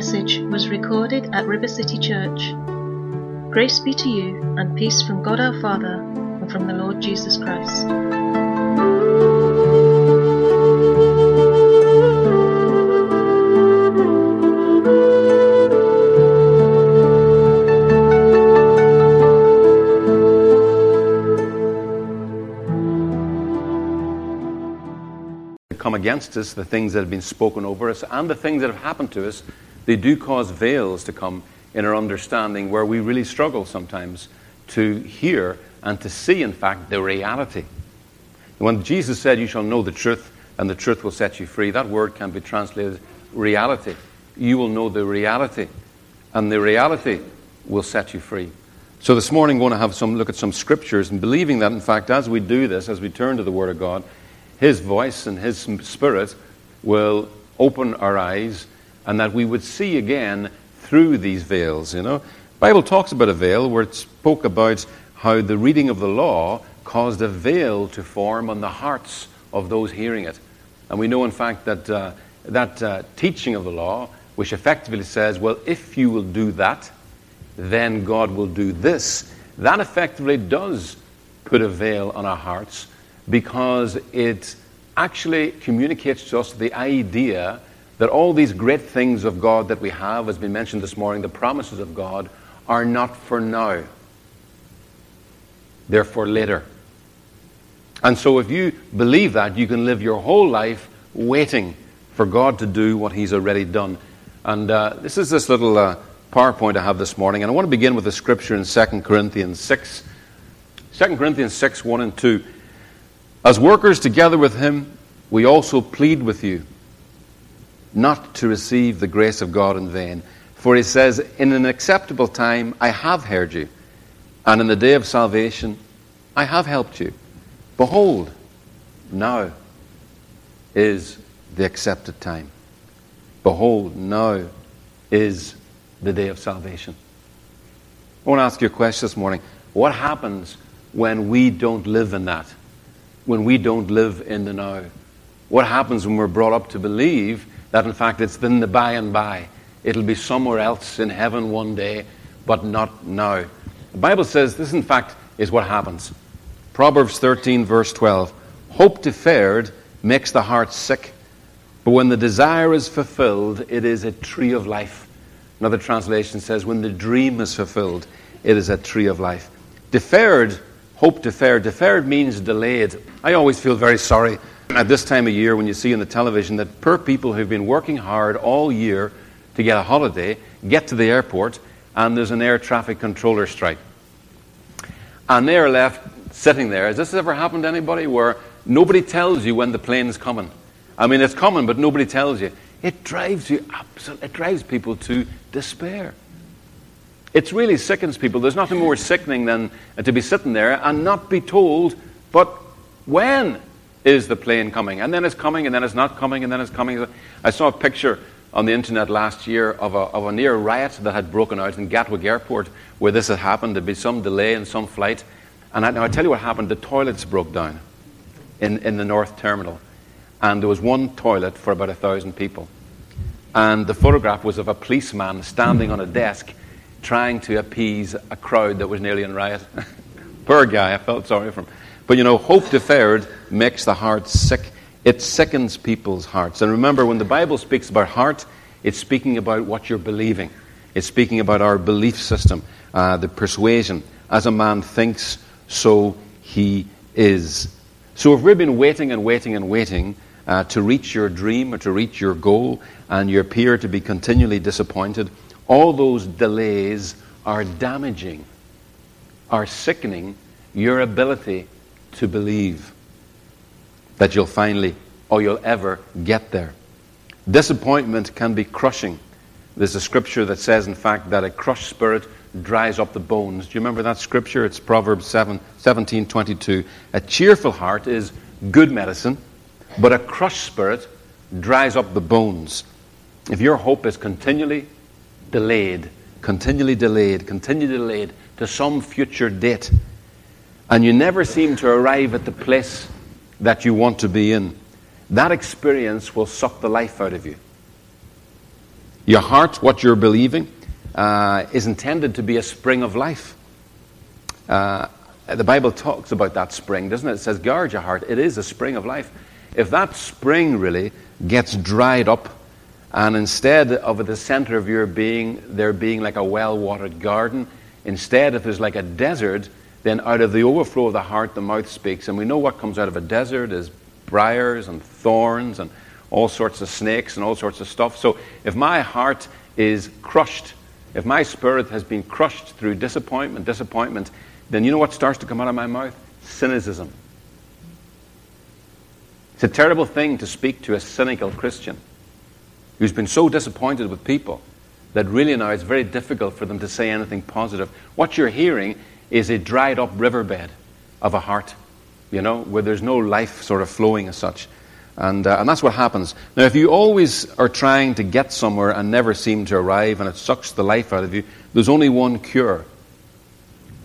message was recorded at River City Church. Grace be to you and peace from God our Father and from the Lord Jesus Christ. come against us, the things that have been spoken over us, and the things that have happened to us, they do cause veils to come in our understanding where we really struggle sometimes to hear and to see, in fact, the reality. When Jesus said, You shall know the truth, and the truth will set you free, that word can be translated reality. You will know the reality, and the reality will set you free. So this morning, we're going to have some look at some scriptures and believing that, in fact, as we do this, as we turn to the Word of God, his voice and His Spirit will open our eyes and that we would see again through these veils, you know. The Bible talks about a veil where it spoke about how the reading of the law caused a veil to form on the hearts of those hearing it. And we know, in fact, that uh, that uh, teaching of the law, which effectively says, well, if you will do that, then God will do this, that effectively does put a veil on our hearts because it actually communicates to us the idea that all these great things of God that we have, as been mentioned this morning, the promises of God, are not for now. They're for later. And so if you believe that, you can live your whole life waiting for God to do what He's already done. And uh, this is this little uh, PowerPoint I have this morning. And I want to begin with a scripture in 2 Corinthians 6. 2 Corinthians 6, 1 and 2. As workers together with him, we also plead with you not to receive the grace of God in vain. For he says, In an acceptable time I have heard you, and in the day of salvation I have helped you. Behold, now is the accepted time. Behold, now is the day of salvation. I want to ask you a question this morning. What happens when we don't live in that? when we don't live in the now? What happens when we're brought up to believe that, in fact, it's in the by and by? It'll be somewhere else in heaven one day, but not now. The Bible says this, in fact, is what happens. Proverbs 13, verse 12 Hope deferred makes the heart sick, but when the desire is fulfilled, it is a tree of life. Another translation says, When the dream is fulfilled, it is a tree of life. Deferred Hope deferred. Deferred means delayed. I always feel very sorry at this time of year when you see on the television that poor people who've been working hard all year to get a holiday get to the airport and there's an air traffic controller strike. And they are left sitting there. Has this ever happened to anybody where nobody tells you when the plane is coming? I mean, it's coming, but nobody tells you. It drives you absolutely, it drives people to despair. It really sickens people. There's nothing more sickening than to be sitting there and not be told, but when is the plane coming? And then it's coming, and then it's not coming, and then it's coming. I saw a picture on the internet last year of a, of a near riot that had broken out in Gatwick Airport where this had happened. There'd be some delay in some flight. And I, now I tell you what happened the toilets broke down in, in the North Terminal. And there was one toilet for about a thousand people. And the photograph was of a policeman standing on a desk trying to appease a crowd that was nearly in riot. Poor guy, I felt sorry for him. But you know, hope deferred makes the heart sick. It sickens people's hearts. And remember, when the Bible speaks about heart, it's speaking about what you're believing. It's speaking about our belief system, uh, the persuasion. As a man thinks, so he is. So if we've been waiting and waiting and waiting uh, to reach your dream or to reach your goal, and you appear to be continually disappointed, all those delays are damaging, are sickening your ability to believe that you'll finally or you'll ever get there. Disappointment can be crushing. There's a scripture that says, in fact, that a crushed spirit dries up the bones. Do you remember that scripture? It's Proverbs 7, 17 22. A cheerful heart is good medicine, but a crushed spirit dries up the bones. If your hope is continually delayed, continually delayed, continually delayed to some future date. And you never seem to arrive at the place that you want to be in. That experience will suck the life out of you. Your heart, what you're believing, uh, is intended to be a spring of life. Uh, the Bible talks about that spring, doesn't it? It says, guard your heart. It is a spring of life. If that spring really gets dried up, and instead of at the center of your being, there being like a well watered garden, instead, if there's like a desert, then out of the overflow of the heart, the mouth speaks. And we know what comes out of a desert is briars and thorns and all sorts of snakes and all sorts of stuff. So if my heart is crushed, if my spirit has been crushed through disappointment, disappointment, then you know what starts to come out of my mouth? Cynicism. It's a terrible thing to speak to a cynical Christian who's been so disappointed with people that really now it's very difficult for them to say anything positive. What you're hearing is a dried up riverbed of a heart, you know, where there's no life sort of flowing as such. And, uh, and that's what happens. Now, if you always are trying to get somewhere and never seem to arrive and it sucks the life out of you, there's only one cure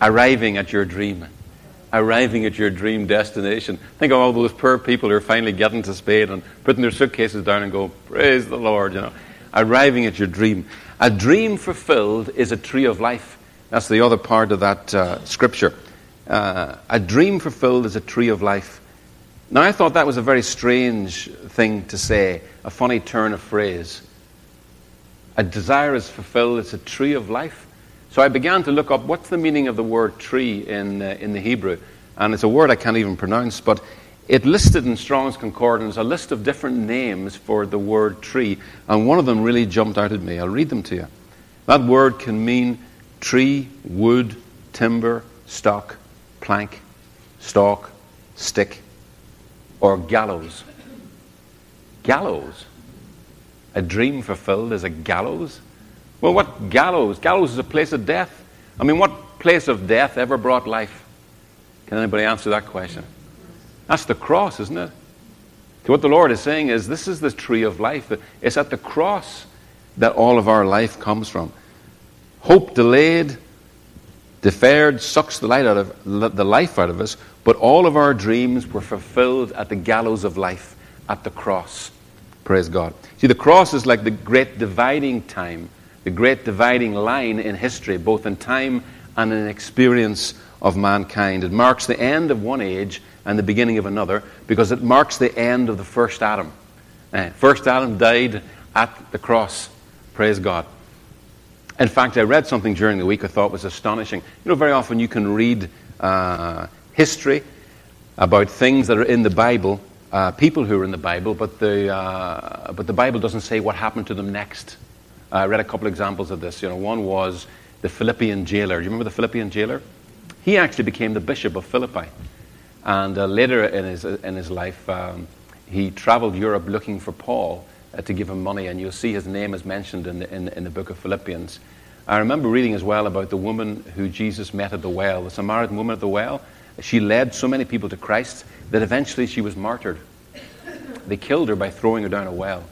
arriving at your dream. Arriving at your dream destination. Think of all those poor people who are finally getting to Spain and putting their suitcases down and go, Praise the Lord, you know. Arriving at your dream. A dream fulfilled is a tree of life. That's the other part of that uh, scripture. Uh, a dream fulfilled is a tree of life. Now, I thought that was a very strange thing to say, a funny turn of phrase. A desire is fulfilled, it's a tree of life. So I began to look up what's the meaning of the word tree in, uh, in the Hebrew. And it's a word I can't even pronounce, but it listed in Strong's Concordance a list of different names for the word tree. And one of them really jumped out at me. I'll read them to you. That word can mean tree, wood, timber, stock, plank, stalk, stick or gallows. Gallows. A dream fulfilled is a gallows? Well, what gallows? Gallows is a place of death. I mean, what place of death ever brought life? Can anybody answer that question? That's the cross, isn't it? So what the Lord is saying is this is the tree of life. It's at the cross that all of our life comes from. Hope delayed, deferred, sucks the, light out of, the life out of us, but all of our dreams were fulfilled at the gallows of life, at the cross. Praise God. See, the cross is like the great dividing time, the great dividing line in history, both in time and in experience of mankind. It marks the end of one age and the beginning of another because it marks the end of the first Adam. Uh, first Adam died at the cross. Praise God. In fact, I read something during the week I thought was astonishing. You know, very often you can read uh, history, about things that are in the Bible, uh, people who are in the Bible, but the, uh, but the Bible doesn't say what happened to them next. I read a couple examples of this. You know, one was the Philippian jailer. Do you remember the Philippian jailer? He actually became the bishop of Philippi. And uh, later in his, in his life, um, he traveled Europe looking for Paul to give him money, and you'll see his name is mentioned in the, in, in the book of Philippians. I remember reading as well about the woman who Jesus met at the well, the Samaritan woman at the well. She led so many people to Christ that eventually she was martyred. They killed her by throwing her down a well.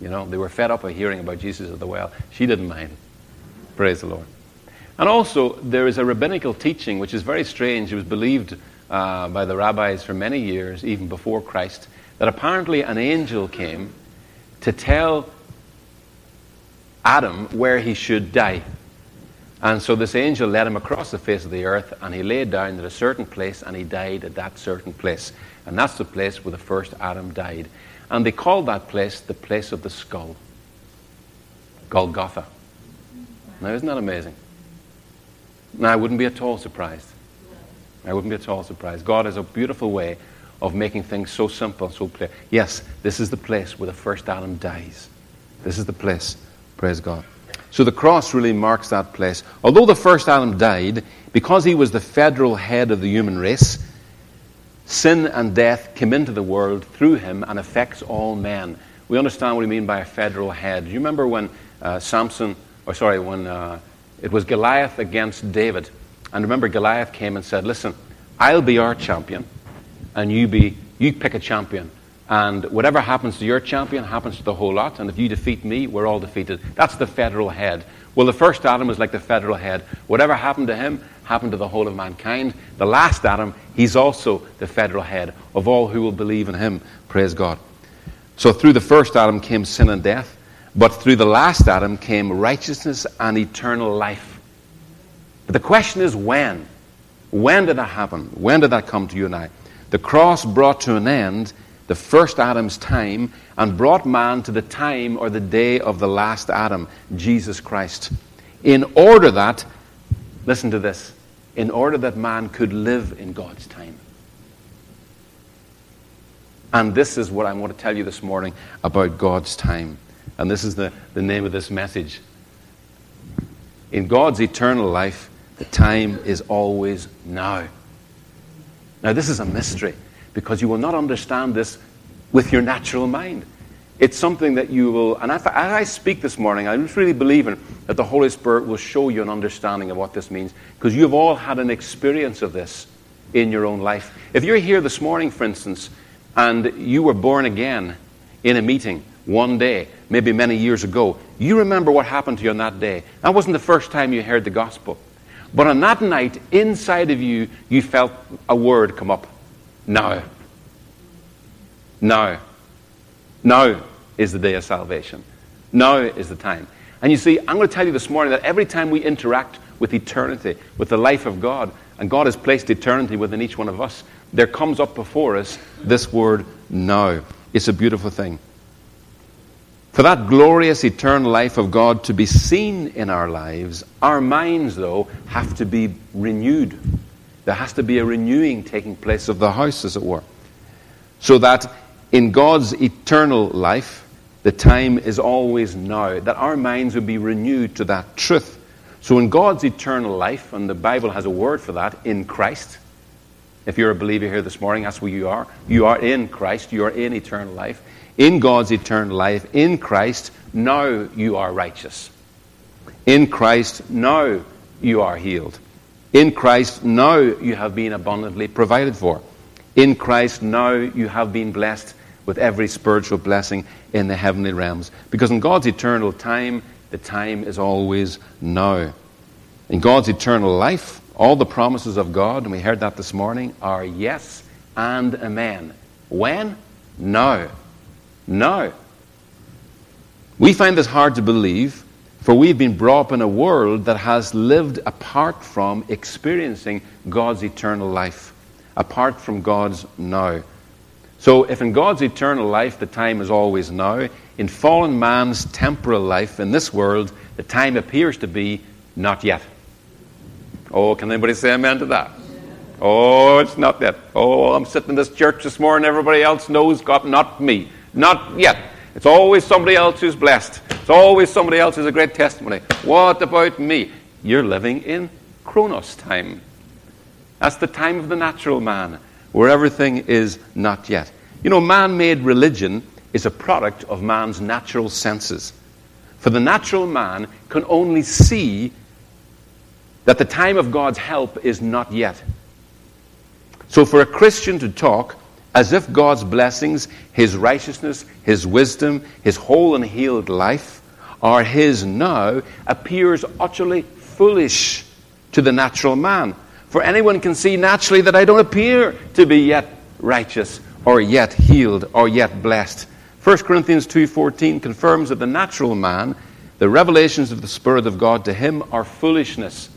You know, they were fed up of hearing about Jesus at the well. She didn't mind. Praise the Lord. And also, there is a rabbinical teaching which is very strange. It was believed uh, by the rabbis for many years, even before Christ, that apparently an angel came to tell Adam where he should die. And so this angel led him across the face of the earth, and he laid down at a certain place, and he died at that certain place. And that's the place where the first Adam died. And they called that place the place of the skull Golgotha. Now, isn't that amazing? Now, I wouldn't be at all surprised. I wouldn't be at all surprised. God has a beautiful way of making things so simple, so clear. Yes, this is the place where the first Adam dies. This is the place. Praise God. So the cross really marks that place. Although the first Adam died, because he was the federal head of the human race, sin and death came into the world through him and affects all men. We understand what we mean by a federal head. Do you remember when uh, Samson, or sorry, when uh, it was Goliath against David? And remember, Goliath came and said, Listen, I'll be our champion, and you be you pick a champion. And whatever happens to your champion happens to the whole lot. And if you defeat me, we're all defeated. That's the federal head. Well, the first Adam was like the federal head. Whatever happened to him happened to the whole of mankind. The last Adam, he's also the federal head of all who will believe in him. Praise God. So through the first Adam came sin and death. But through the last Adam came righteousness and eternal life. But the question is when? When did that happen? When did that come to you and I? The cross brought to an end the first Adam's time and brought man to the time or the day of the last Adam, Jesus Christ. In order that, listen to this, in order that man could live in God's time. And this is what I want to tell you this morning about God's time. And this is the, the name of this message. In God's eternal life, the time is always now. Now, this is a mystery because you will not understand this with your natural mind. It's something that you will, and as I speak this morning, I'm really believing that the Holy Spirit will show you an understanding of what this means because you've all had an experience of this in your own life. If you're here this morning, for instance, and you were born again in a meeting one day, maybe many years ago, you remember what happened to you on that day. That wasn't the first time you heard the gospel. But on that night, inside of you, you felt a word come up. Now. Now. Now is the day of salvation. Now is the time. And you see, I'm going to tell you this morning that every time we interact with eternity, with the life of God, and God has placed eternity within each one of us, there comes up before us this word now. It's a beautiful thing. For that glorious eternal life of God to be seen in our lives, our minds, though, have to be renewed. There has to be a renewing taking place of the house, as it were. So that in God's eternal life, the time is always now, that our minds would be renewed to that truth. So in God's eternal life, and the Bible has a word for that, in Christ, if you're a believer here this morning, that's where you are. You are in Christ, you are in eternal life in God's eternal life, in Christ, now you are righteous. In Christ, now you are healed. In Christ, now you have been abundantly provided for. In Christ, now you have been blessed with every spiritual blessing in the heavenly realms. Because in God's eternal time, the time is always now. In God's eternal life, all the promises of God, and we heard that this morning, are yes and amen. When? Now. No. We find this hard to believe, for we've been brought up in a world that has lived apart from experiencing God's eternal life, apart from God's now. So, if in God's eternal life the time is always now, in fallen man's temporal life in this world, the time appears to be not yet. Oh, can anybody say amen to that? Oh, it's not yet. Oh, I'm sitting in this church this morning, everybody else knows God, not me. Not yet. It's always somebody else who's blessed. It's always somebody else who's a great testimony. What about me? You're living in Chronos time. That's the time of the natural man, where everything is not yet. You know, man made religion is a product of man's natural senses. For the natural man can only see that the time of God's help is not yet. So, for a Christian to talk as if God's blessings, His righteousness, His wisdom, His whole and healed life are His now, appears utterly foolish to the natural man. For anyone can see naturally that I don't appear to be yet righteous or yet healed or yet blessed. 1 Corinthians 2:14 confirms that the natural man, the revelations of the spirit of God to him are foolishness.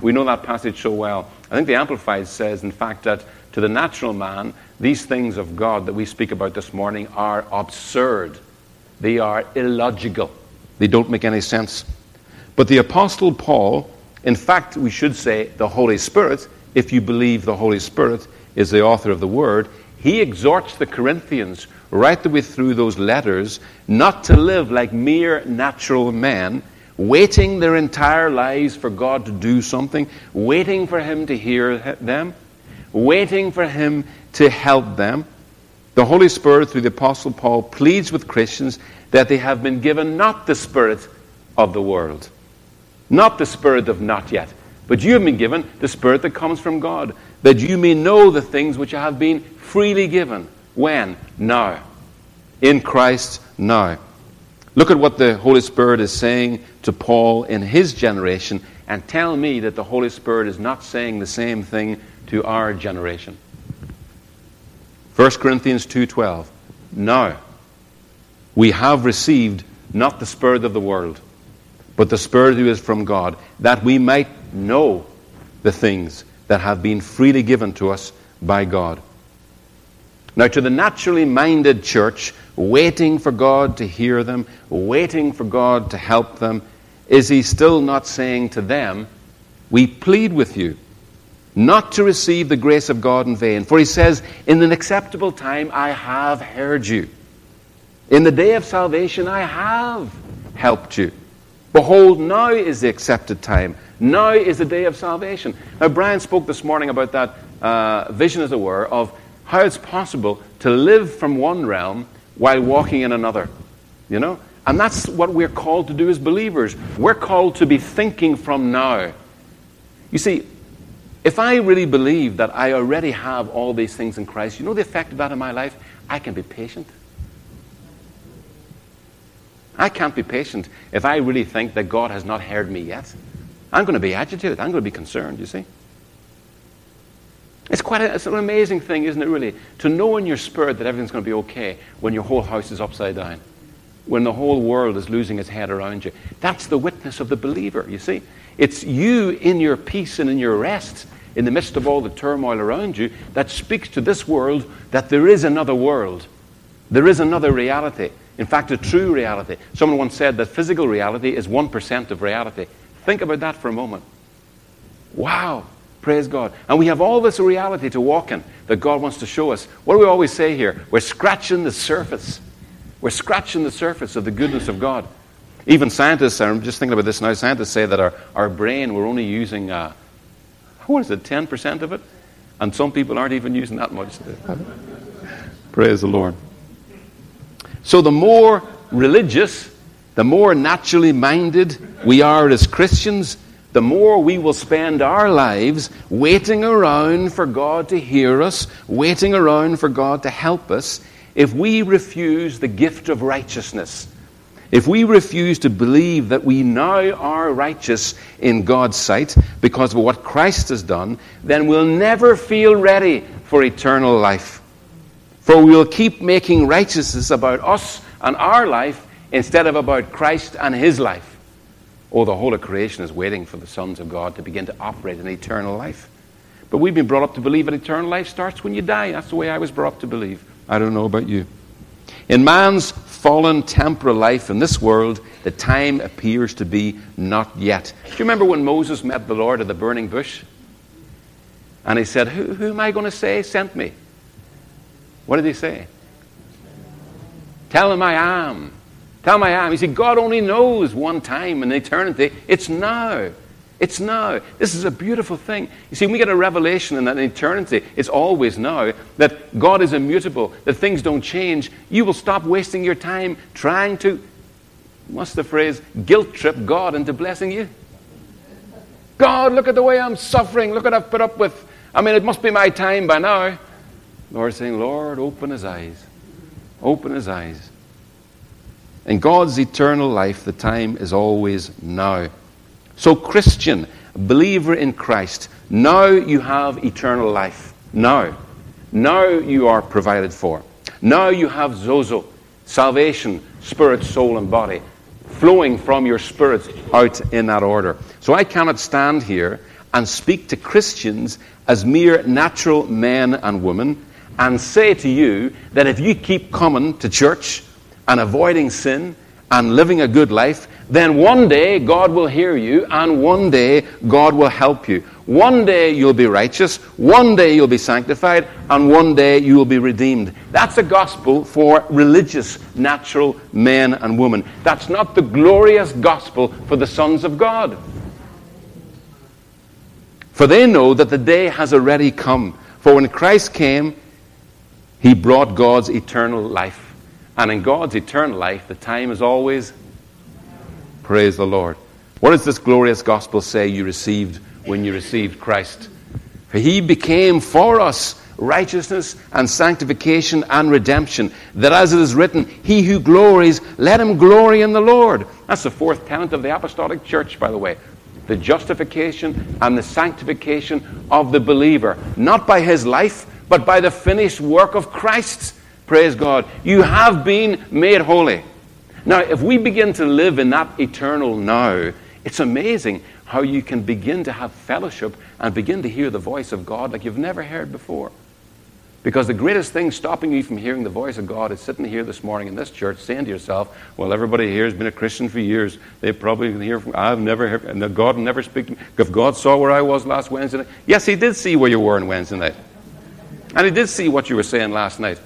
We know that passage so well. I think the amplified says in fact that to the natural man, these things of God that we speak about this morning are absurd. They are illogical. They don't make any sense. But the Apostle Paul, in fact, we should say the Holy Spirit, if you believe the Holy Spirit is the author of the Word, he exhorts the Corinthians right the way through those letters not to live like mere natural men, waiting their entire lives for God to do something, waiting for Him to hear them, waiting for Him to help them. The Holy Spirit, through the Apostle Paul, pleads with Christians that they have been given not the Spirit of the world, not the Spirit of not yet, but you have been given the Spirit that comes from God, that you may know the things which have been freely given. When? Now. In Christ now. Look at what the Holy Spirit is saying to Paul in his generation, and tell me that the Holy Spirit is not saying the same thing to our generation. 1 Corinthians 2:12 Now we have received not the Spirit of the world, but the Spirit who is from God, that we might know the things that have been freely given to us by God. Now, to the naturally minded church, waiting for God to hear them, waiting for God to help them, is he still not saying to them, We plead with you not to receive the grace of God in vain? For he says, In an acceptable time I have heard you. In the day of salvation I have helped you. Behold, now is the accepted time. Now is the day of salvation. Now, Brian spoke this morning about that uh, vision, as it were, of how it's possible to live from one realm while walking in another. You know? And that's what we're called to do as believers. We're called to be thinking from now. You see, if I really believe that I already have all these things in Christ, you know the effect of that in my life? I can be patient. I can't be patient if I really think that God has not heard me yet. I'm going to be agitated. I'm going to be concerned, you see. It's quite a, it's an amazing thing, isn't it, really, to know in your spirit that everything's going to be okay when your whole house is upside down, when the whole world is losing its head around you. That's the witness of the believer, you see. It's you in your peace and in your rest, in the midst of all the turmoil around you, that speaks to this world that there is another world. There is another reality. In fact, a true reality. Someone once said that physical reality is 1% of reality. Think about that for a moment. Wow. Praise God. And we have all this reality to walk in that God wants to show us. What do we always say here? We're scratching the surface. We're scratching the surface of the goodness of God. Even scientists, I'm just thinking about this now, scientists say that our, our brain, we're only using, uh, what is it, 10% of it? And some people aren't even using that much. Praise the Lord. So the more religious, the more naturally minded we are as Christians, the more we will spend our lives waiting around for God to hear us, waiting around for God to help us, if we refuse the gift of righteousness. If we refuse to believe that we now are righteous in God's sight because of what Christ has done, then we'll never feel ready for eternal life. For we will keep making righteousness about us and our life instead of about Christ and his life. Oh, the whole of creation is waiting for the sons of God to begin to operate in eternal life. But we've been brought up to believe that eternal life starts when you die. That's the way I was brought up to believe. I don't know about you. In man's fallen temporal life in this world, the time appears to be not yet. Do you remember when Moses met the Lord at the burning bush? And he said, Who, who am I going to say sent me? What did he say? Tell him I am. Tell him I am. He said, God only knows one time in eternity. It's now. It's now. This is a beautiful thing. You see, when we get a revelation in that eternity, it's always now, that God is immutable, that things don't change, you will stop wasting your time trying to, what's the phrase, guilt trip God into blessing you. God, look at the way I'm suffering. Look what I've put up with. I mean, it must be my time by now. Lord saying, Lord, open his eyes. Open his eyes. In God's eternal life, the time is always now. So, Christian, believer in Christ, now you have eternal life. Now. Now you are provided for. Now you have Sozo, salvation, spirit, soul, and body, flowing from your spirit out in that order. So I cannot stand here and speak to Christians as mere natural men and women and say to you that if you keep coming to church and avoiding sin and living a good life, then one day God will hear you and one day God will help you. One day you'll be righteous, one day you'll be sanctified, and one day you will be redeemed. That's a gospel for religious, natural men and women. That's not the glorious gospel for the sons of God. For they know that the day has already come. For when Christ came, he brought God's eternal life. And in God's eternal life, the time is always. Praise the Lord. What does this glorious gospel say you received when you received Christ? For he became for us righteousness and sanctification and redemption, that as it is written, He who glories, let him glory in the Lord. That's the fourth tenet of the apostolic church, by the way. The justification and the sanctification of the believer, not by his life, but by the finished work of Christ. Praise God. You have been made holy. Now, if we begin to live in that eternal now, it's amazing how you can begin to have fellowship and begin to hear the voice of God like you've never heard before. Because the greatest thing stopping you from hearing the voice of God is sitting here this morning in this church saying to yourself, Well, everybody here has been a Christian for years. They probably can hear from I've never heard and God never speak to me. If God saw where I was last Wednesday night. Yes, he did see where you were on Wednesday night. And he did see what you were saying last night.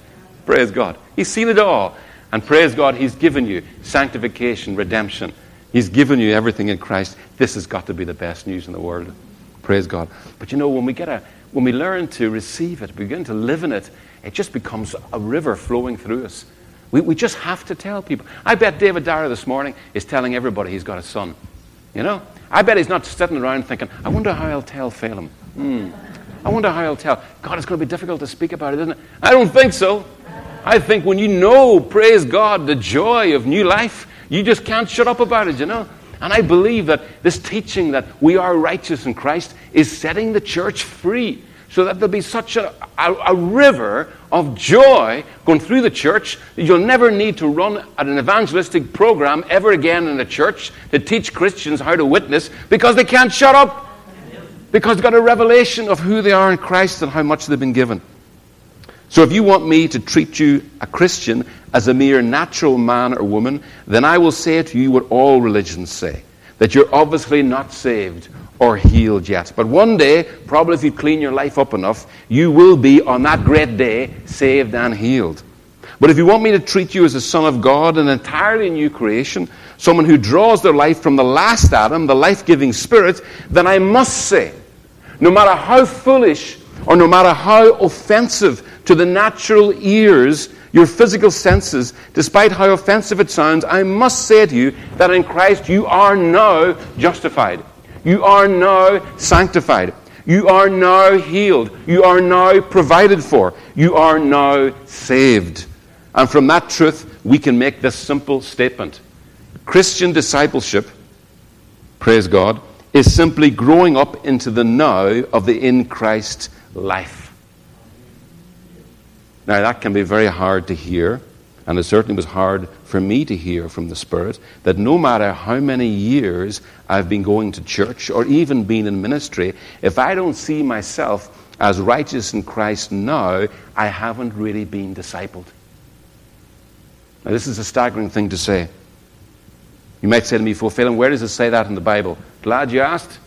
Praise God. He's seen it all. And praise God, He's given you sanctification, redemption. He's given you everything in Christ. This has got to be the best news in the world. Praise God. But you know, when we get a when we learn to receive it, begin to live in it, it just becomes a river flowing through us. We, we just have to tell people. I bet David Dara this morning is telling everybody he's got a son. You know? I bet he's not sitting around thinking, I wonder how I'll tell Phelim. Hmm. I wonder how I'll tell. God, it's going to be difficult to speak about it, isn't it? I don't think so. I think when you know, praise God, the joy of new life, you just can't shut up about it, you know? And I believe that this teaching that we are righteous in Christ is setting the church free so that there'll be such a, a, a, river of joy going through the church that you'll never need to run at an evangelistic program ever again in a church to teach Christians how to witness because they can't shut up. Because they've got a revelation of who they are in Christ and how much they've been given. So if you want me to treat you, a Christian, as a mere natural man or woman, then I will say to you what all religions say that you're obviously not saved or healed yet. But one day, probably if you clean your life up enough, you will be on that great day saved and healed. But if you want me to treat you as a son of God, an entirely new creation, someone who draws their life from the last Adam, the life giving spirit, then I must say, no matter how foolish or no matter how offensive to the natural ears, your physical senses, despite how offensive it sounds, I must say to you that in Christ you are now justified. You are now sanctified. You are now healed. You are now provided for. You are now saved. And from that truth, we can make this simple statement Christian discipleship, praise God, is simply growing up into the now of the in Christ life. Now, that can be very hard to hear, and it certainly was hard for me to hear from the Spirit that no matter how many years I've been going to church or even been in ministry, if I don't see myself as righteous in Christ now, I haven't really been discipled. Now, this is a staggering thing to say. You might say to me, Phelim, where does it say that in the Bible? Glad you asked.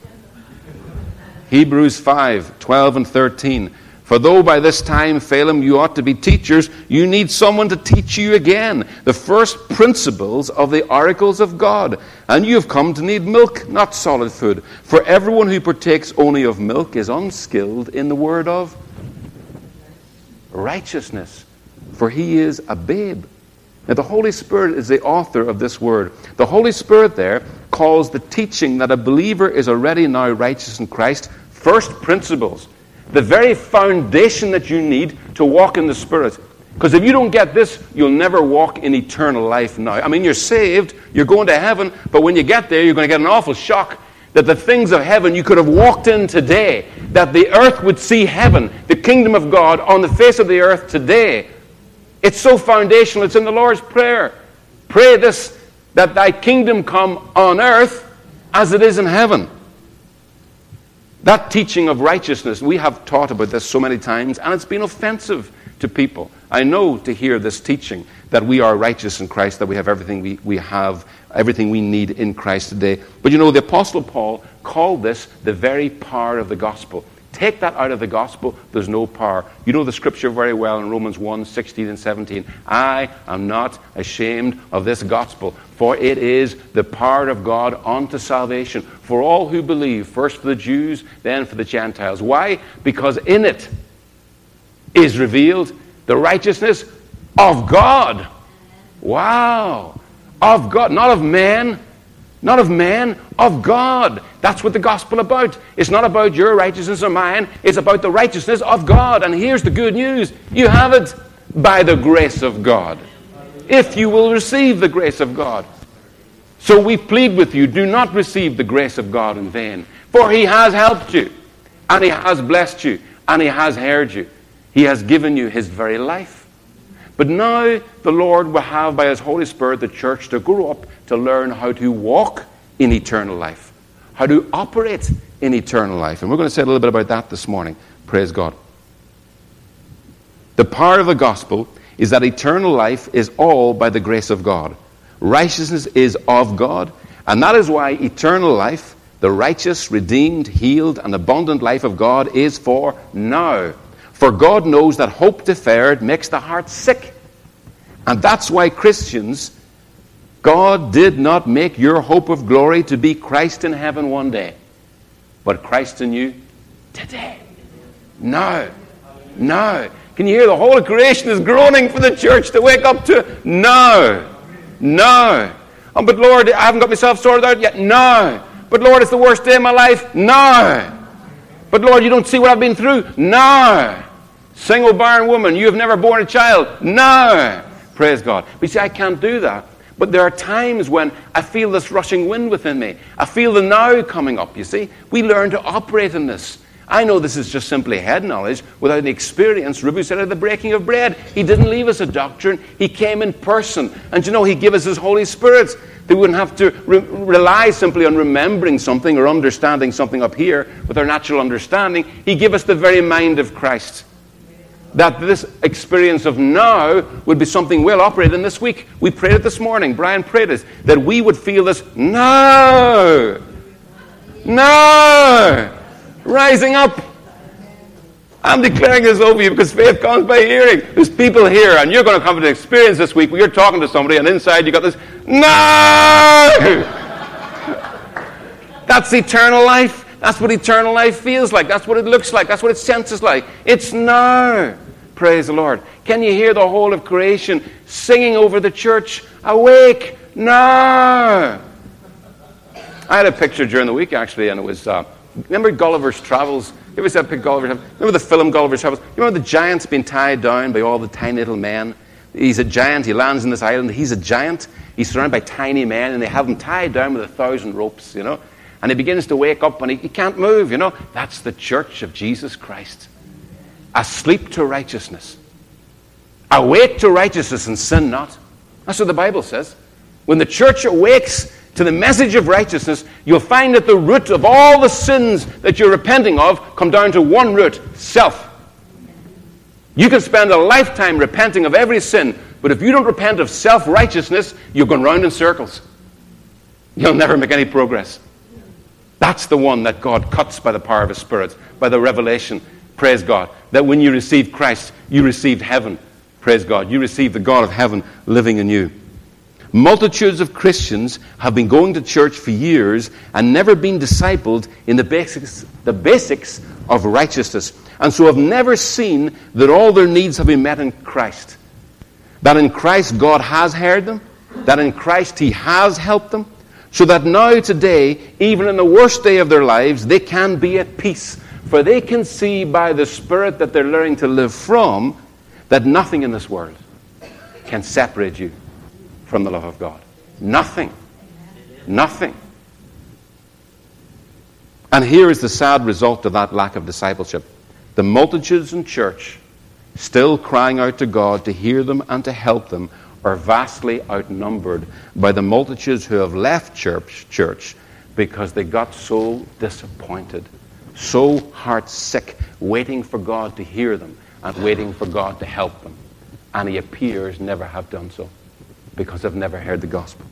Hebrews 5 12 and 13. For though by this time, Phelim, you ought to be teachers, you need someone to teach you again the first principles of the oracles of God. And you have come to need milk, not solid food. For everyone who partakes only of milk is unskilled in the word of righteousness, for he is a babe. Now, the Holy Spirit is the author of this word. The Holy Spirit there calls the teaching that a believer is already now righteous in Christ first principles the very foundation that you need to walk in the Spirit. Because if you don't get this, you'll never walk in eternal life now. I mean, you're saved, you're going to heaven, but when you get there, you're going to get an awful shock that the things of heaven you could have walked in today, that the earth would see heaven, the kingdom of God on the face of the earth today. It's so foundational. It's in the Lord's Prayer. Pray this, that thy kingdom come on earth as it is in heaven. That teaching of righteousness, we have taught about this so many times, and it's been offensive to people. I know to hear this teaching that we are righteous in Christ, that we have everything we, we have, everything we need in Christ today. But you know, the Apostle Paul called this the very power of the gospel. Take that out of the gospel, there's no power. You know the scripture very well in Romans 1 16 and 17. I am not ashamed of this gospel, for it is the power of God unto salvation for all who believe, first for the Jews, then for the Gentiles. Why? Because in it is revealed the righteousness of God. Wow. Of God, not of man not of man, of God. That's what the gospel about. It's not about your righteousness or mine. It's about the righteousness of God. And here's the good news. You have it by the grace of God. If you will receive the grace of God. So we plead with you, do not receive the grace of God in vain. For he has helped you. And he has blessed you. And he has heard you. He has given you his very life. But now the Lord will have by His Holy Spirit the church to grow up to learn how to walk in eternal life, how to operate in eternal life. And we're going to say a little bit about that this morning. Praise God. The power of the gospel is that eternal life is all by the grace of God. Righteousness is of God, and that is why eternal life, the righteous, redeemed, healed, and abundant life of God is for now. For God knows that hope deferred makes the heart sick. And that's why Christians, God did not make your hope of glory to be Christ in heaven one day, but Christ in you today. Now. Now. Can you hear the whole creation is groaning for the church to wake up to? No. No. Oh, but Lord, I haven't got myself sorted out yet. No. But Lord, it's the worst day of my life. No. But Lord, you don't see what I've been through. No. Single barren woman, you have never born a child. No. Praise God. But see, I can't do that. But there are times when I feel this rushing wind within me. I feel the now coming up, you see. We learn to operate in this. I know this is just simply head knowledge without any experience. Ruby said at the breaking of bread, he didn't leave us a doctrine, he came in person. And you know, he gave us his Holy Spirit. They wouldn't have to re- rely simply on remembering something or understanding something up here with our natural understanding. He gave us the very mind of Christ that this experience of now would be something we'll operate in this week. We prayed it this morning. Brian prayed it. That we would feel this now. Now. Rising up. I'm declaring this over you because faith comes by hearing. There's people here, and you're going to come to an experience this week where you're talking to somebody, and inside you got this, no! That's eternal life. That's what eternal life feels like. That's what it looks like. That's what it senses like. It's now. Praise the Lord. Can you hear the whole of creation singing over the church? Awake now. I had a picture during the week actually, and it was. Uh, remember Gulliver's Travels? You ever said Gulliver's Travels? Remember the film Gulliver's Travels? You remember the giant's tied down by all the tiny little men? He's a giant. He lands in this island. He's a giant. He's surrounded by tiny men, and they have him tied down with a thousand ropes, you know and he begins to wake up and he, he can't move, you know. That's the church of Jesus Christ. Asleep to righteousness. Awake to righteousness and sin not. That's what the Bible says. When the church awakes to the message of righteousness, you'll find that the root of all the sins that you're repenting of come down to one root self. You can spend a lifetime repenting of every sin, but if you don't repent of self righteousness, you're going round in circles. You'll never make any progress. That's the one that God cuts by the power of His Spirit, by the revelation. Praise God. That when you received Christ, you received heaven. Praise God. You received the God of heaven living in you. Multitudes of Christians have been going to church for years and never been discipled in the basics, the basics of righteousness, and so have never seen that all their needs have been met in Christ. That in Christ God has heard them, that in Christ He has helped them, so that now, today, even in the worst day of their lives, they can be at peace. For they can see by the Spirit that they're learning to live from that nothing in this world can separate you from the love of God. Nothing. Nothing. And here is the sad result of that lack of discipleship. The multitudes in church still crying out to God to hear them and to help them are vastly outnumbered by the multitudes who have left church, church because they got so disappointed, so heart sick, waiting for God to hear them and waiting for God to help them. And He appears never have done so because they've never heard the gospel.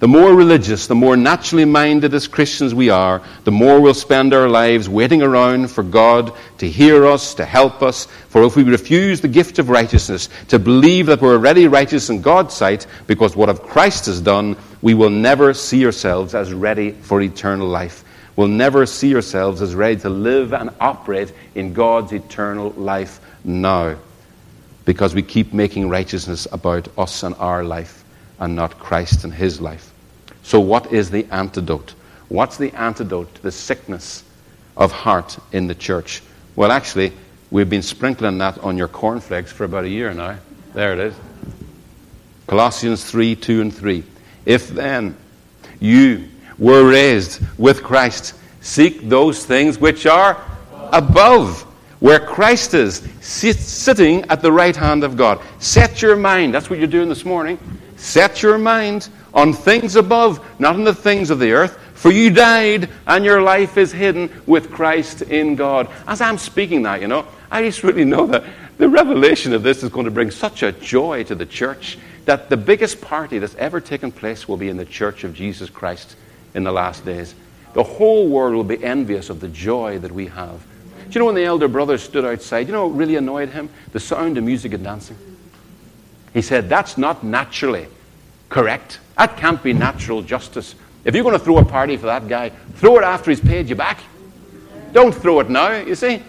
The more religious, the more naturally minded as Christians we are, the more we'll spend our lives waiting around for God to hear us, to help us. For if we refuse the gift of righteousness, to believe that we're already righteous in God's sight because what of Christ has done, we will never see ourselves as ready for eternal life. We'll never see ourselves as ready to live and operate in God's eternal life now because we keep making righteousness about us and our life and not Christ and his life. So, what is the antidote? What's the antidote to the sickness of heart in the church? Well, actually, we've been sprinkling that on your cornflakes for about a year now. There it is. Colossians 3 2 and 3. If then you were raised with Christ, seek those things which are above, where Christ is, sit, sitting at the right hand of God. Set your mind, that's what you're doing this morning. Set your mind on things above, not on the things of the earth. For you died, and your life is hidden with Christ in God. As I'm speaking that, you know, I just really know that the revelation of this is going to bring such a joy to the church that the biggest party that's ever taken place will be in the church of Jesus Christ in the last days. The whole world will be envious of the joy that we have. Do you know when the elder brother stood outside, you know what really annoyed him? The sound of music and dancing. He said, That's not naturally correct. That can't be natural justice. If you're going to throw a party for that guy, throw it after he's paid you back. Don't throw it now, you see.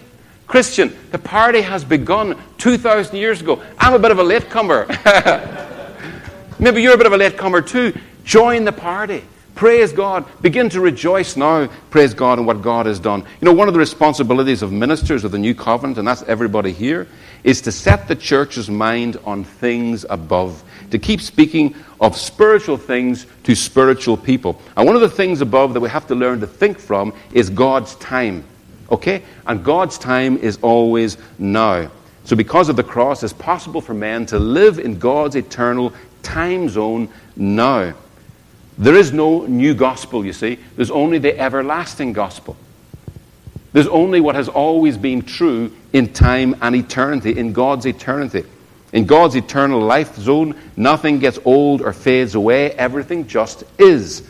Christian, the party has begun 2,000 years ago. I'm a bit of a latecomer. Maybe you're a bit of a latecomer too. Join the party. Praise God. Begin to rejoice now. Praise God in what God has done. You know, one of the responsibilities of ministers of the new covenant, and that's everybody here, is to set the church's mind on things above, to keep speaking of spiritual things to spiritual people. And one of the things above that we have to learn to think from is God's time. Okay? And God's time is always now. So, because of the cross, it's possible for men to live in God's eternal time zone now. There is no new gospel, you see. There's only the everlasting gospel. There's only what has always been true in time and eternity, in God's eternity. In God's eternal life zone, nothing gets old or fades away. Everything just is.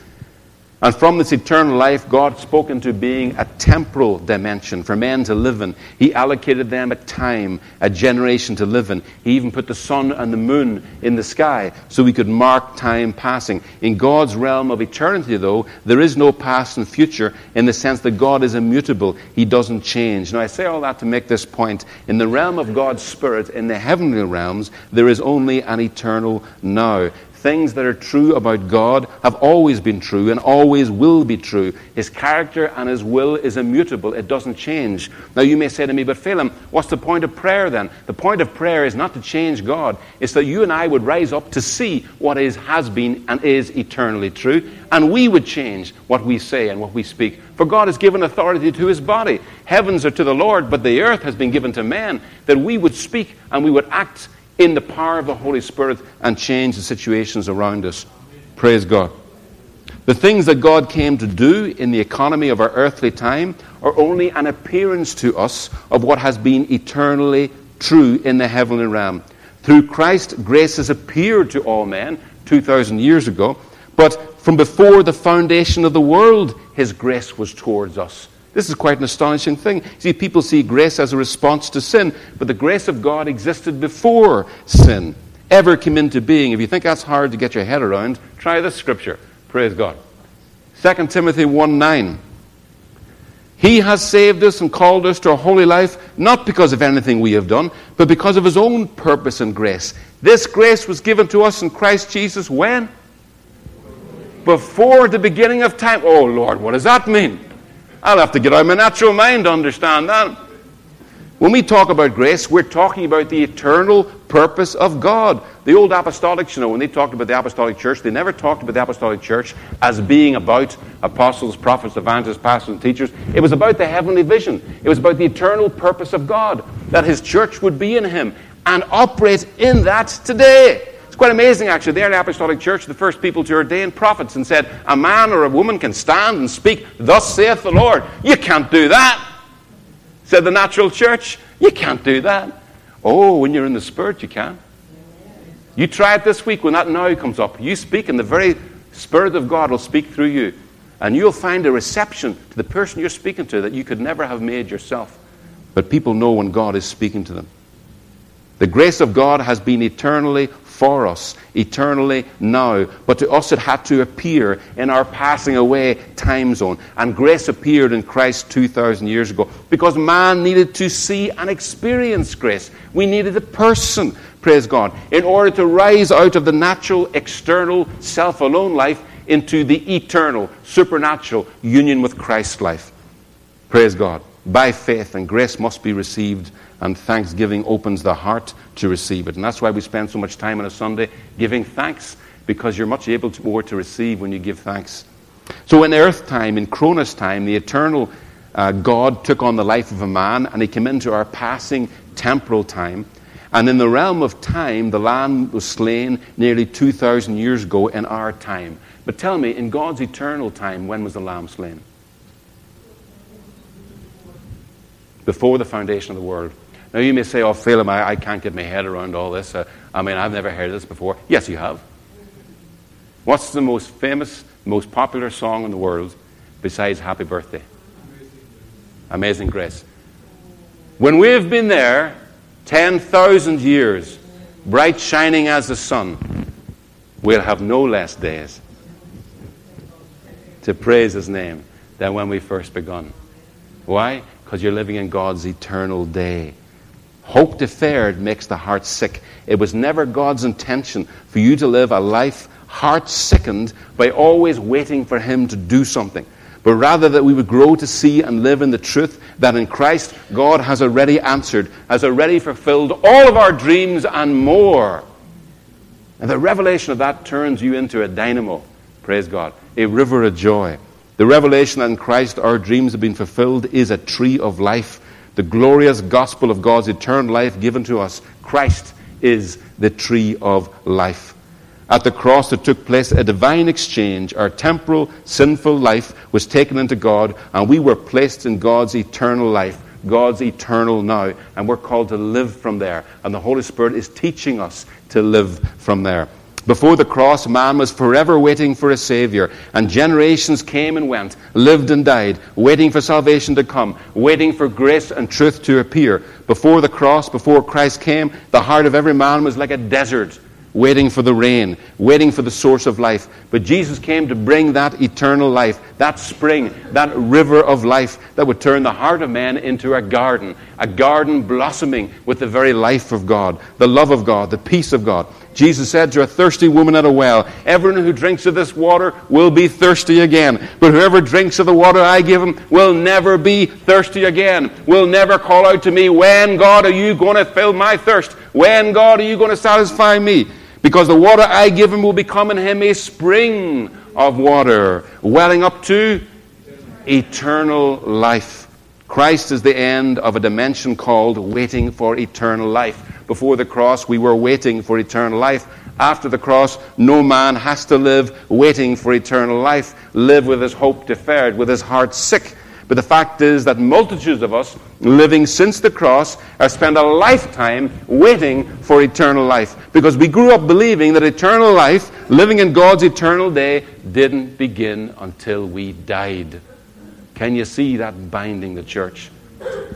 And from this eternal life, God spoke into being a temporal dimension for men to live in. He allocated them a time, a generation to live in. He even put the sun and the moon in the sky so we could mark time passing. In God's realm of eternity, though, there is no past and future in the sense that God is immutable. He doesn't change. Now, I say all that to make this point. In the realm of God's Spirit, in the heavenly realms, there is only an eternal now things that are true about God have always been true and always will be true. His character and His will is immutable, it doesn't change. Now, you may say to me, but Phelim, what's the point of prayer then? The point of prayer is not to change God, it's that you and I would rise up to see what is, has been, and is eternally true, and we would change what we say and what we speak. For God has given authority to His body. Heavens are to the Lord, but the earth has been given to man, that we would speak and we would act in the power of the Holy Spirit and change the situations around us. Praise God. The things that God came to do in the economy of our earthly time are only an appearance to us of what has been eternally true in the heavenly realm. Through Christ, grace has appeared to all men 2,000 years ago, but from before the foundation of the world, His grace was towards us. This is quite an astonishing thing. See, people see grace as a response to sin, but the grace of God existed before sin ever came into being. If you think that's hard to get your head around, try this scripture. Praise God. 2 Timothy 1 9. He has saved us and called us to a holy life, not because of anything we have done, but because of His own purpose and grace. This grace was given to us in Christ Jesus when? Before the beginning of time. Oh, Lord, what does that mean? I'll have to get out of my natural mind to understand that. When we talk about grace, we're talking about the eternal purpose of God. The old apostolics, you know, when they talked about the apostolic church, they never talked about the apostolic church as being about apostles, prophets, evangelists, pastors, and teachers. It was about the heavenly vision. It was about the eternal purpose of God, that his church would be in him and operate in that today. Quite amazing, actually. They're the Apostolic Church, the first people to ordain prophets, and said, A man or a woman can stand and speak, Thus saith the Lord. You can't do that. Said the natural church, You can't do that. Oh, when you're in the Spirit, you can. You try it this week when that now comes up. You speak, and the very Spirit of God will speak through you. And you'll find a reception to the person you're speaking to that you could never have made yourself. But people know when God is speaking to them. The grace of God has been eternally for us eternally now. But to us, it had to appear in our passing away time zone. And grace appeared in Christ 2,000 years ago because man needed to see and experience grace. We needed a person, praise God, in order to rise out of the natural, external, self alone life into the eternal, supernatural union with Christ's life. Praise God. By faith, and grace must be received and thanksgiving opens the heart to receive it. And that's why we spend so much time on a Sunday giving thanks, because you're much able to, more to receive when you give thanks. So in earth time, in Chronos time, the eternal uh, God took on the life of a man and he came into our passing temporal time. And in the realm of time, the lamb was slain nearly 2,000 years ago in our time. But tell me, in God's eternal time, when was the lamb slain? Before the foundation of the world. Now, you may say, Oh, Phelim, I, I can't get my head around all this. Uh, I mean, I've never heard this before. Yes, you have. What's the most famous, most popular song in the world besides Happy Birthday? Amazing Grace. When we've been there 10,000 years, bright shining as the sun, we'll have no less days to praise His name than when we first begun. Why? Because you're living in God's eternal day. Hope deferred makes the heart sick. It was never God's intention for you to live a life heart sickened by always waiting for Him to do something, but rather that we would grow to see and live in the truth that in Christ God has already answered, has already fulfilled all of our dreams and more. And the revelation of that turns you into a dynamo, praise God, a river of joy. The revelation that in Christ our dreams have been fulfilled is a tree of life. The glorious gospel of God's eternal life given to us. Christ is the tree of life. At the cross, there took place a divine exchange. Our temporal, sinful life was taken into God, and we were placed in God's eternal life, God's eternal now. And we're called to live from there. And the Holy Spirit is teaching us to live from there. Before the cross, man was forever waiting for a Savior, and generations came and went, lived and died, waiting for salvation to come, waiting for grace and truth to appear. Before the cross, before Christ came, the heart of every man was like a desert waiting for the rain, waiting for the source of life. But Jesus came to bring that eternal life, that spring, that river of life that would turn the heart of man into a garden, a garden blossoming with the very life of God, the love of God, the peace of God. Jesus said to a thirsty woman at a well, Everyone who drinks of this water will be thirsty again. But whoever drinks of the water I give him will never be thirsty again. Will never call out to me, When, God, are you going to fill my thirst? When, God, are you going to satisfy me? Because the water I give him will become in him a spring of water, welling up to eternal life. Christ is the end of a dimension called waiting for eternal life. Before the cross, we were waiting for eternal life. After the cross, no man has to live waiting for eternal life, live with his hope deferred, with his heart sick but the fact is that multitudes of us living since the cross have spent a lifetime waiting for eternal life because we grew up believing that eternal life, living in God's eternal day, didn't begin until we died. Can you see that binding the church?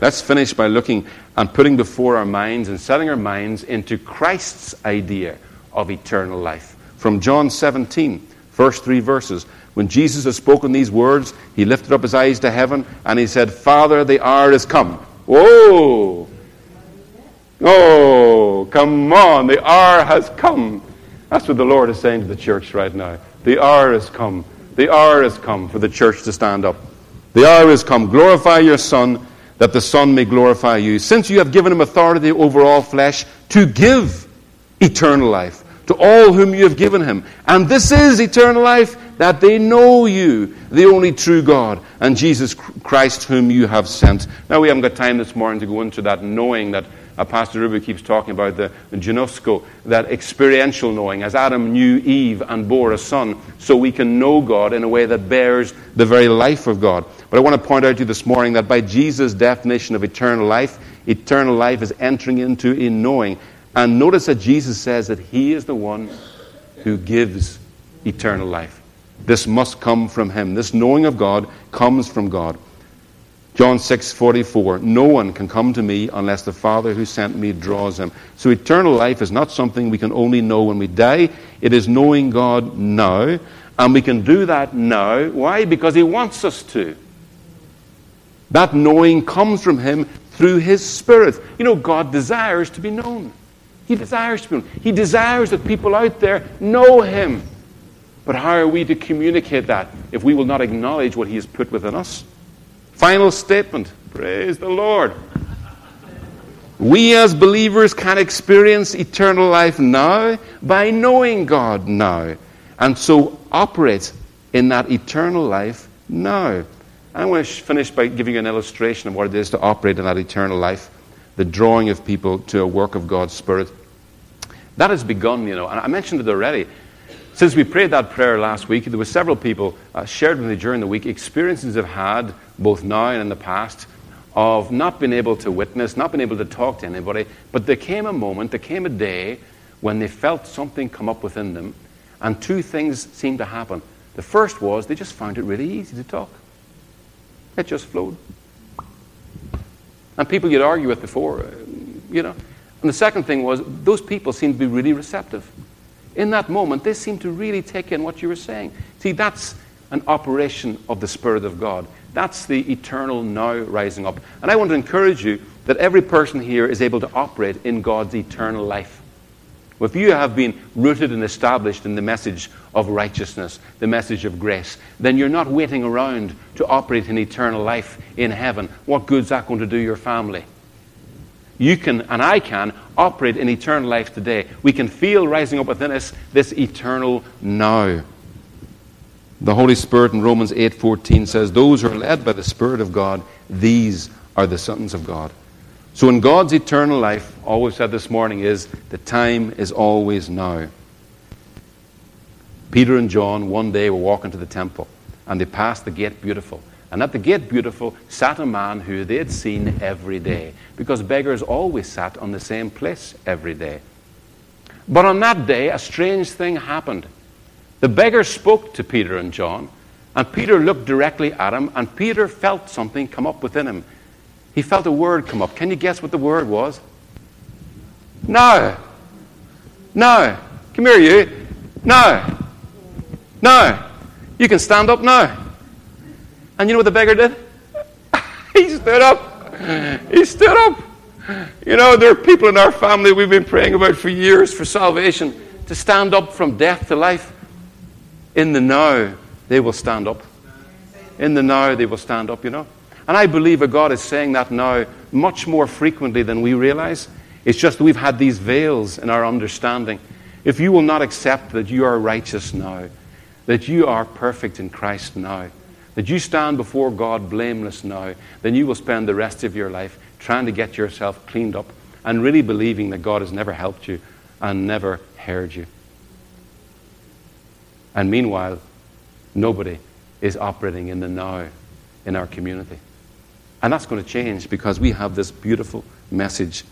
Let's finish by looking and putting before our minds and setting our minds into Christ's idea of eternal life. From John 17, first three verses. When Jesus had spoken these words, he lifted up his eyes to heaven and he said, Father, the hour is come. Whoa! Oh, come on, the hour has come. That's what the Lord is saying to the church right now. The hour has come. The hour has come for the church to stand up. The hour has come. Glorify your Son, that the Son may glorify you. Since you have given him authority over all flesh to give eternal life to all whom you have given him. And this is eternal life, that they know you, the only true God, and Jesus Christ whom you have sent. Now, we haven't got time this morning to go into that knowing that uh, Pastor Ruby keeps talking about, the, the that experiential knowing, as Adam knew Eve and bore a son, so we can know God in a way that bears the very life of God. But I want to point out to you this morning that by Jesus' definition of eternal life, eternal life is entering into in knowing. And notice that Jesus says that He is the one who gives eternal life. This must come from Him. This knowing of God comes from God. John 6 44, no one can come to me unless the Father who sent me draws him. So eternal life is not something we can only know when we die. It is knowing God now. And we can do that now. Why? Because He wants us to. That knowing comes from Him through His Spirit. You know, God desires to be known. He desires to be known. He desires that people out there know Him. But how are we to communicate that if we will not acknowledge what He has put within us? Final statement. Praise the Lord. We as believers can experience eternal life now by knowing God now. And so operate in that eternal life now. And I want to finish by giving you an illustration of what it is to operate in that eternal life, the drawing of people to a work of God's Spirit. That has begun, you know, and I mentioned it already. Since we prayed that prayer last week, there were several people uh, shared with me during the week experiences they've had, both now and in the past, of not being able to witness, not being able to talk to anybody. But there came a moment, there came a day when they felt something come up within them, and two things seemed to happen. The first was they just found it really easy to talk. It just flowed. And people you'd argue with before, uh, you know. And the second thing was those people seemed to be really receptive. In that moment, they seemed to really take in what you were saying. See, that's an operation of the Spirit of God. That's the eternal now rising up. And I want to encourage you that every person here is able to operate in God's eternal life. If you have been rooted and established in the message of righteousness, the message of grace, then you're not waiting around to operate in eternal life in heaven. What good's that going to do your family? You can, and I can, operate in eternal life today. We can feel rising up within us this eternal now. The Holy Spirit in Romans 8:14 says, "Those who are led by the Spirit of God, these are the sons of God." So in God's eternal life, all we've said this morning is the time is always now. Peter and John one day were walking to the temple and they passed the gate beautiful. And at the gate beautiful sat a man who they had seen every day because beggars always sat on the same place every day. But on that day, a strange thing happened. The beggar spoke to Peter and John, and Peter looked directly at him, and Peter felt something come up within him. He felt a word come up. Can you guess what the word was? No. No. Come here, you. No. No. You can stand up now. And you know what the beggar did? he stood up. He stood up. You know, there are people in our family we've been praying about for years for salvation to stand up from death to life. In the now, they will stand up. In the now, they will stand up, you know. And I believe that God is saying that now much more frequently than we realize. It's just that we've had these veils in our understanding. If you will not accept that you are righteous now, that you are perfect in Christ now, that you stand before God blameless now, then you will spend the rest of your life trying to get yourself cleaned up and really believing that God has never helped you and never heard you. And meanwhile, nobody is operating in the now in our community. And that's going to change because we have this beautiful message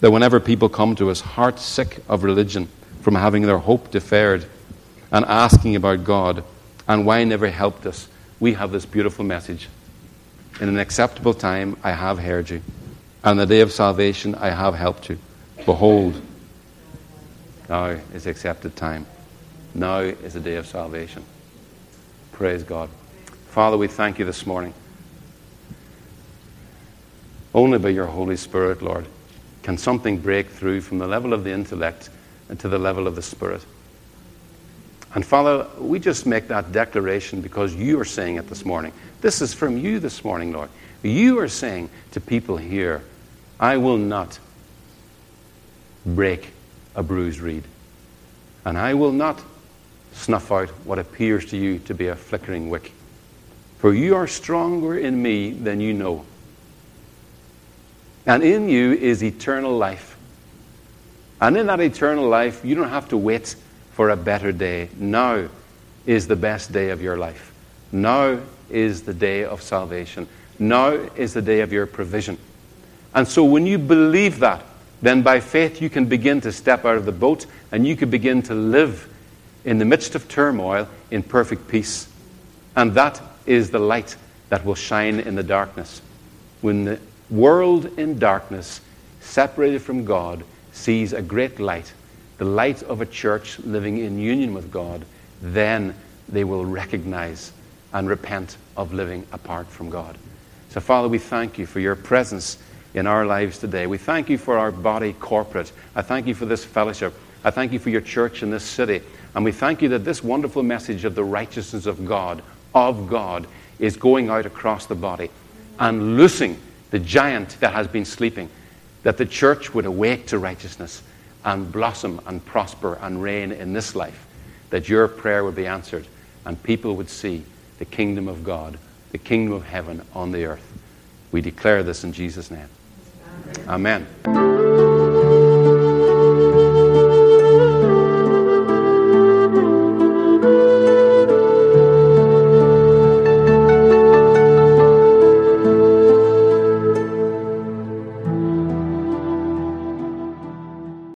that whenever people come to us, heart sick of religion, from having their hope deferred, and asking about God and why never helped us, we have this beautiful message. In an acceptable time, I have heard you. And the day of salvation, I have helped you. Behold, now is the accepted time. Now is the day of salvation. Praise God. Father, we thank you this morning. Only by your Holy Spirit, Lord, can something break through from the level of the intellect and to the level of the Spirit. And Father, we just make that declaration because you are saying it this morning. This is from you this morning, Lord. You are saying to people here, I will not break a bruised reed, and I will not snuff out what appears to you to be a flickering wick. For you are stronger in me than you know. And in you is eternal life. And in that eternal life, you don't have to wait for a better day. Now is the best day of your life. Now is the day of salvation. Now is the day of your provision. And so when you believe that, then by faith you can begin to step out of the boat and you can begin to live in the midst of turmoil in perfect peace. And that is the light that will shine in the darkness. When the world in darkness, separated from God, sees a great light, the light of a church living in union with God, then they will recognize and repent of living apart from God. So, Father, we thank you for your presence in our lives today. We thank you for our body corporate. I thank you for this fellowship. I thank you for your church in this city. And we thank you that this wonderful message of the righteousness of God, of God, is going out across the body and loosing the giant that has been sleeping, that the church would awake to righteousness and blossom and prosper and reign in this life, that your prayer would be answered and people would see the kingdom of God the kingdom of heaven on the earth. We declare this in Jesus' name. Amen.